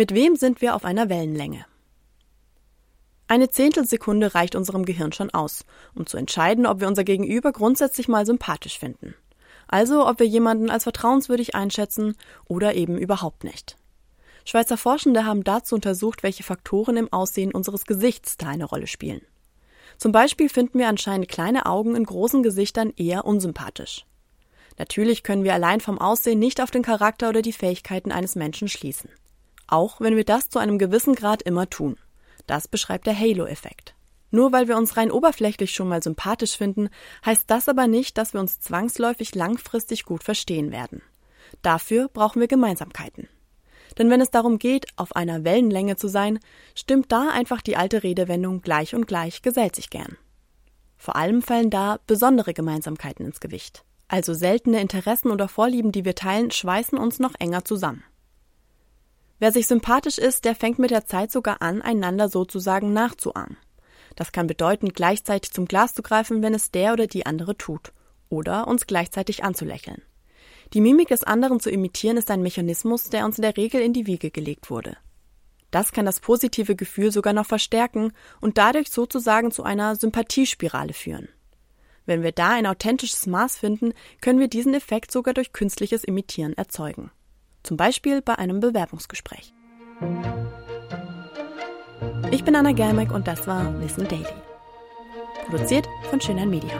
Mit wem sind wir auf einer Wellenlänge? Eine Zehntelsekunde reicht unserem Gehirn schon aus, um zu entscheiden, ob wir unser Gegenüber grundsätzlich mal sympathisch finden. Also ob wir jemanden als vertrauenswürdig einschätzen oder eben überhaupt nicht. Schweizer Forschende haben dazu untersucht, welche Faktoren im Aussehen unseres Gesichts da eine Rolle spielen. Zum Beispiel finden wir anscheinend kleine Augen in großen Gesichtern eher unsympathisch. Natürlich können wir allein vom Aussehen nicht auf den Charakter oder die Fähigkeiten eines Menschen schließen. Auch wenn wir das zu einem gewissen Grad immer tun. Das beschreibt der Halo-Effekt. Nur weil wir uns rein oberflächlich schon mal sympathisch finden, heißt das aber nicht, dass wir uns zwangsläufig langfristig gut verstehen werden. Dafür brauchen wir Gemeinsamkeiten. Denn wenn es darum geht, auf einer Wellenlänge zu sein, stimmt da einfach die alte Redewendung gleich und gleich gesellt sich gern. Vor allem fallen da besondere Gemeinsamkeiten ins Gewicht. Also seltene Interessen oder Vorlieben, die wir teilen, schweißen uns noch enger zusammen. Wer sich sympathisch ist, der fängt mit der Zeit sogar an, einander sozusagen nachzuahmen. Das kann bedeuten, gleichzeitig zum Glas zu greifen, wenn es der oder die andere tut. Oder uns gleichzeitig anzulächeln. Die Mimik des anderen zu imitieren ist ein Mechanismus, der uns in der Regel in die Wiege gelegt wurde. Das kann das positive Gefühl sogar noch verstärken und dadurch sozusagen zu einer Sympathiespirale führen. Wenn wir da ein authentisches Maß finden, können wir diesen Effekt sogar durch künstliches Imitieren erzeugen. Zum Beispiel bei einem Bewerbungsgespräch. Ich bin Anna Germeck und das war Wissen Daily. Produziert von Schönern Media.